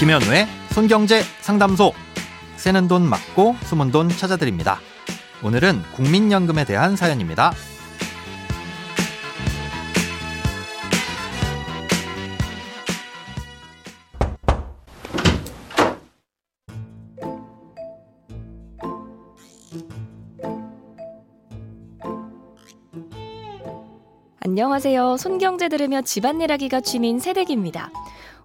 김현우의 손경제 상담소. 새는 돈 맞고 숨은 돈 찾아드립니다. 오늘은 국민연금에 대한 사연입니다. 안녕하세요. 손경제 들으며 집안일 하기가 취미인 새댁입니다.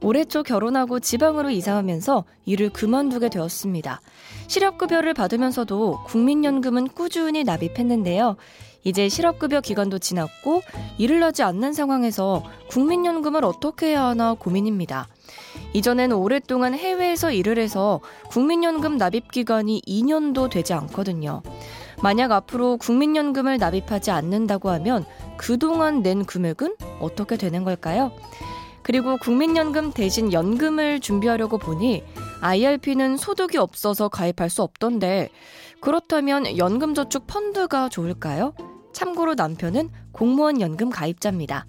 올해 초 결혼하고 지방으로 이사하면서 일을 그만두게 되었습니다. 실업급여를 받으면서도 국민연금은 꾸준히 납입했는데요. 이제 실업급여 기간도 지났고 일을 하지 않는 상황에서 국민연금을 어떻게 해야 하나 고민입니다. 이전엔 오랫동안 해외에서 일을 해서 국민연금 납입 기간이 2년도 되지 않거든요. 만약 앞으로 국민연금을 납입하지 않는다고 하면 그동안 낸 금액은 어떻게 되는 걸까요? 그리고 국민연금 대신 연금을 준비하려고 보니 IRP는 소득이 없어서 가입할 수 없던데 그렇다면 연금저축 펀드가 좋을까요? 참고로 남편은 공무원 연금 가입자입니다.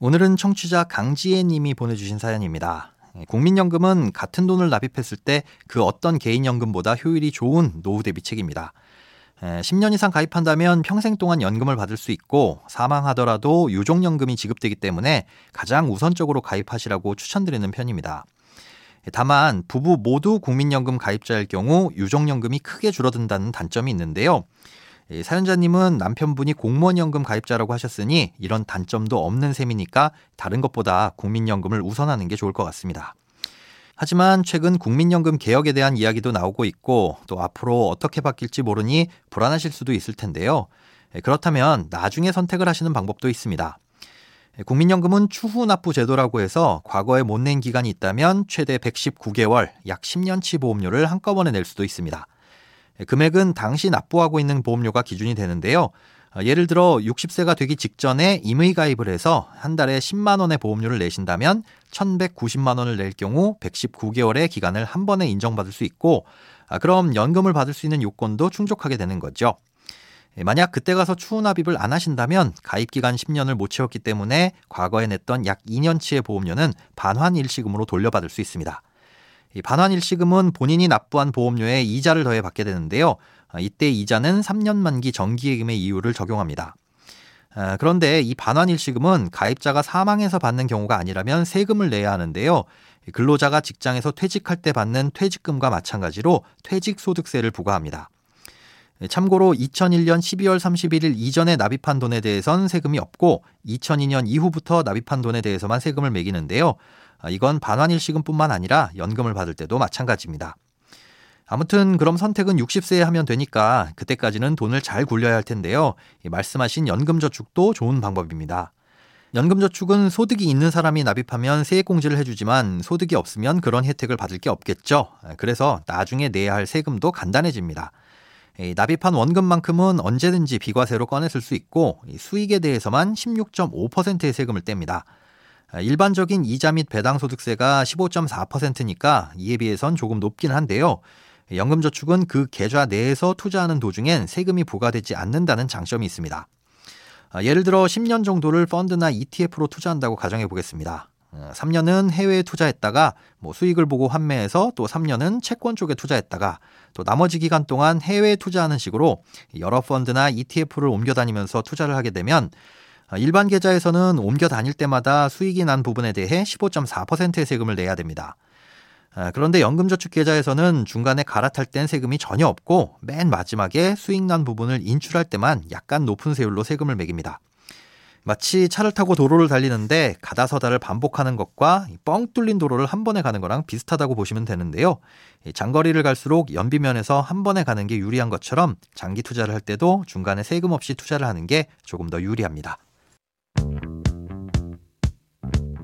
오늘은 청취자 강지혜 님이 보내주신 사연입니다. 국민연금은 같은 돈을 납입했을 때 그 어떤 개인연금보다 효율이 좋은 노후 대비책입니다. 10년 이상 가입한다면 평생 동안 연금을 받을 수 있고 사망하더라도 유족연금이 지급되기 때문에 가장 우선적으로 가입하시라고 추천드리는 편입니다. 다만 부부 모두 국민연금 가입자일 경우 유족연금이 크게 줄어든다는 단점이 있는데요. 사연자님은 남편분이 공무원연금 가입자라고 하셨으니 이런 단점도 없는 셈이니까 다른 것보다 국민연금을 우선하는 게 좋을 것 같습니다. 하지만 최근 국민연금 개혁에 대한 이야기도 나오고 있고 또 앞으로 어떻게 바뀔지 모르니 불안하실 수도 있을 텐데요. 그렇다면 나중에 선택을 하시는 방법도 있습니다. 국민연금은 추후 납부 제도라고 해서 과거에 못 낸 기간이 있다면 최대 119개월, 약 10년치 보험료를 한꺼번에 낼 수도 있습니다. 금액은 당시 납부하고 있는 보험료가 기준이 되는데요. 어, 예를 들어 60세가 되기 직전에 임의 가입을 해서 한 달에 10만 원의 보험료를 내신다면 1,190만 원을 낼 경우 119개월의 기간을 한 번에 인정받을 수 있고 아, 그럼 연금을 받을 수 있는 요건도 충족하게 되는 거죠. 예, 만약 그때 가서 추후 납입을 안 하신다면 가입 기간 10년을 못 채웠기 때문에 과거에 냈던 약 2년치의 보험료는 반환 일시금으로 돌려받을 수 있습니다. 반환 일시금은 본인이 납부한 보험료에 이자를 더해 받게 되는데요. 아, 이때 이자는 3년 만기 정기예금의 이유를 적용합니다. 아, 그런데 이 반환 일시금은 가입자가 사망해서 받는 경우가 아니라면 세금을 내야 하는데요. 근로자가 직장에서 퇴직할 때 받는 퇴직금과 마찬가지로 퇴직소득세를 부과합니다. 참고로 2001년 12월 31일 이전에 납입한 돈에 대해선 세금이 없고 2002년 이후부터 납입한 돈에 대해서만 세금을 매기는데요. 아, 이건 반환일시금뿐만 아니라 연금을 받을 때도 마찬가지입니다. 아무튼 그럼 선택은 60세에 하면 되니까 그때까지는 돈을 잘 굴려야 할 텐데요. 말씀하신 연금저축도 좋은 방법입니다. 연금저축은 소득이 있는 사람이 납입하면 세액공제를 해주지만 소득이 없으면 그런 혜택을 받을 게 없겠죠. 그래서 나중에 내야 할 세금도 간단해집니다. 납입한 원금만큼은 언제든지 비과세로 꺼내쓸 수 있고 수익에 대해서만 16.5%의 세금을 뗍니다. 일반적인 이자 및 배당 소득세가 15.4%니까 이에 비해선 조금 높긴 한데요. 연금저축은 그 계좌 내에서 투자하는 도중엔 세금이 부과되지 않는다는 장점이 있습니다. 아, 예를 들어 10년 정도를 펀드나 ETF로 투자한다고 가정해 보겠습니다. 3년은 어, 해외에 투자했다가 뭐 수익을 보고 환매해서 또 3년은 채권 쪽에 투자했다가 또 나머지 기간 동안 해외에 투자하는 식으로 여러 펀드나 ETF를 옮겨 다니면서 투자를 하게 되면 아, 일반 계좌에서는 옮겨 다닐 때마다 수익이 난 부분에 대해 15.4%의 세금을 내야 됩니다. 아, 그런데 연금저축 계좌에서는 중간에 갈아탈 땐 세금이 전혀 없고 맨 마지막에 수익 난 부분을 인출할 때만 약간 높은 세율로 세금을 매깁니다. 마치 차를 타고 도로를 달리는데 가다서다를 반복하는 것과 뻥 뚫린 도로를 한 번에 가는 거랑 비슷하다고 보시면 되는데요. 장거리를 갈수록 연비면에서 한 번에 가는 게 유리한 것처럼 장기 투자를 할 때도 중간에 세금 없이 투자를 하는 게 조금 더 유리합니다.